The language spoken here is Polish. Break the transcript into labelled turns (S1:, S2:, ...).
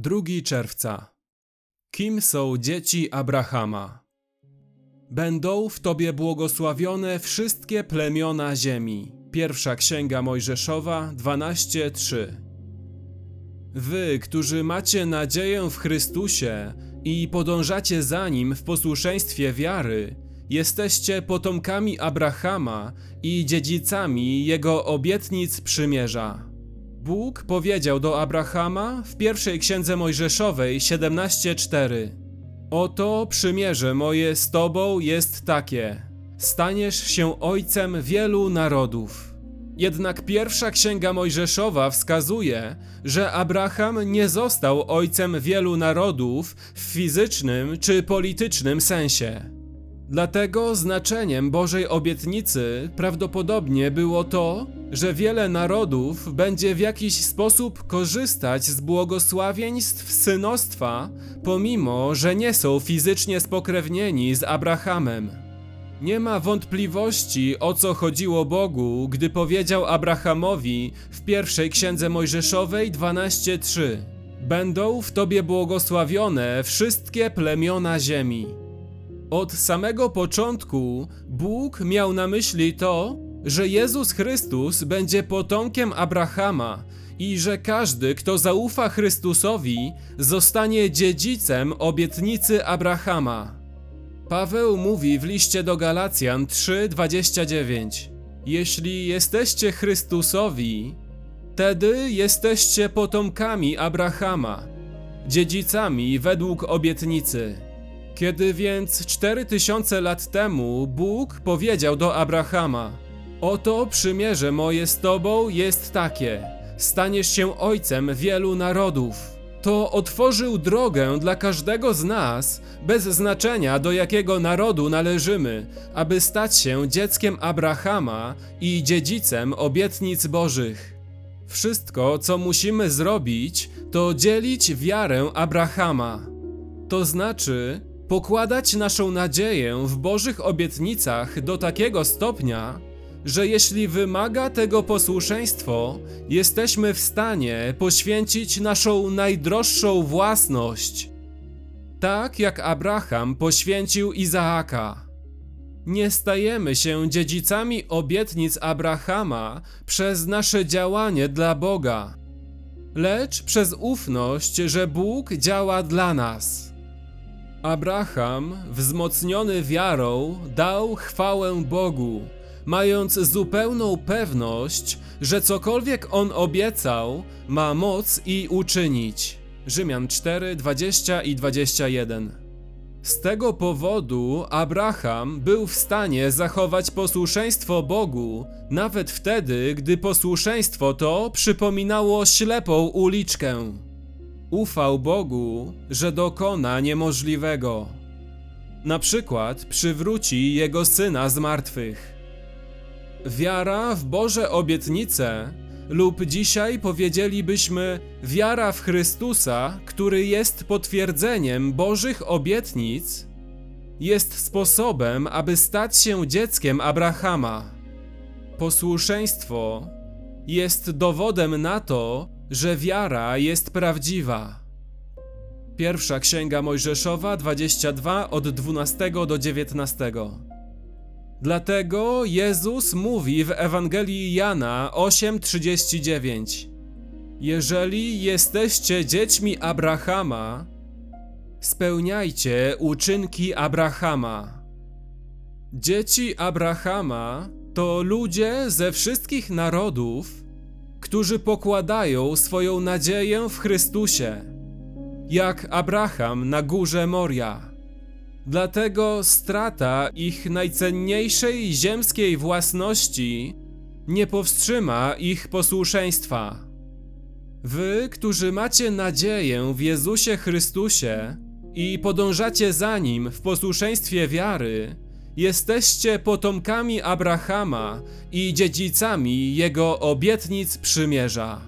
S1: 2 czerwca. Kim są dzieci Abrahama? Będą w Tobie błogosławione wszystkie plemiona ziemi. Pierwsza Księga Mojżeszowa 12:3. Wy, którzy macie nadzieję w Chrystusie i podążacie za Nim w posłuszeństwie wiary, jesteście potomkami Abrahama i dziedzicami Jego obietnic przymierza. Bóg powiedział do Abrahama w pierwszej księdze Mojżeszowej 17:4: Oto przymierze moje z tobą jest takie: staniesz się ojcem wielu narodów. Jednak pierwsza księga Mojżeszowa wskazuje, że Abraham nie został ojcem wielu narodów w fizycznym czy politycznym sensie. Dlatego znaczeniem Bożej obietnicy prawdopodobnie było to, że wiele narodów będzie w jakiś sposób korzystać z błogosławieństw synostwa, pomimo że nie są fizycznie spokrewnieni z Abrahamem. Nie ma wątpliwości, o co chodziło Bogu, gdy powiedział Abrahamowi w pierwszej księdze Mojżeszowej 12:3: Będą w tobie błogosławione wszystkie plemiona ziemi. Od samego początku Bóg miał na myśli to, że Jezus Chrystus będzie potomkiem Abrahama i że każdy, kto zaufa Chrystusowi, zostanie dziedzicem obietnicy Abrahama. Paweł mówi w liście do Galacjan 3:29: Jeśli jesteście Chrystusowi, wtedy jesteście potomkami Abrahama, dziedzicami według obietnicy. Kiedy więc 4000 lat temu Bóg powiedział do Abrahama: Oto przymierze moje z tobą jest takie: staniesz się ojcem wielu narodów. To otworzył drogę dla każdego z nas, bez znaczenia do jakiego narodu należymy, aby stać się dzieckiem Abrahama i dziedzicem obietnic Bożych. Wszystko, co musimy zrobić, to dzielić wiarę Abrahama. To znaczy, pokładać naszą nadzieję w Bożych obietnicach do takiego stopnia, że jeśli wymaga tego posłuszeństwo, jesteśmy w stanie poświęcić naszą najdroższą własność, tak jak Abraham poświęcił Izaaka. Nie stajemy się dziedzicami obietnic Abrahama przez nasze działanie dla Boga, lecz przez ufność, że Bóg działa dla nas. Abraham, wzmocniony wiarą, dał chwałę Bogu, mając zupełną pewność, że cokolwiek on obiecał, ma moc i uczynić. Rzymian 4, 20 i 21. Z tego powodu Abraham był w stanie zachować posłuszeństwo Bogu, nawet wtedy, gdy posłuszeństwo to przypominało ślepą uliczkę. Ufał Bogu, że dokona niemożliwego. Na przykład przywróci jego syna z martwych. Wiara w Boże obietnice, lub dzisiaj powiedzielibyśmy wiara w Chrystusa, który jest potwierdzeniem Bożych obietnic, jest sposobem, aby stać się dzieckiem Abrahama. Posłuszeństwo jest dowodem na to, że wiara jest prawdziwa. Pierwsza Księga Mojżeszowa 22 od 12 do 19. Dlatego Jezus mówi w Ewangelii Jana 8:39: Jeżeli jesteście dziećmi Abrahama, spełniajcie uczynki Abrahama. Dzieci Abrahama to ludzie ze wszystkich narodów, którzy pokładają swoją nadzieję w Chrystusie, jak Abraham na górze Moria. Dlatego strata ich najcenniejszej ziemskiej własności nie powstrzyma ich posłuszeństwa. Wy, którzy macie nadzieję w Jezusie Chrystusie i podążacie za Nim w posłuszeństwie wiary, jesteście potomkami Abrahama i dziedzicami Jego obietnic przymierza.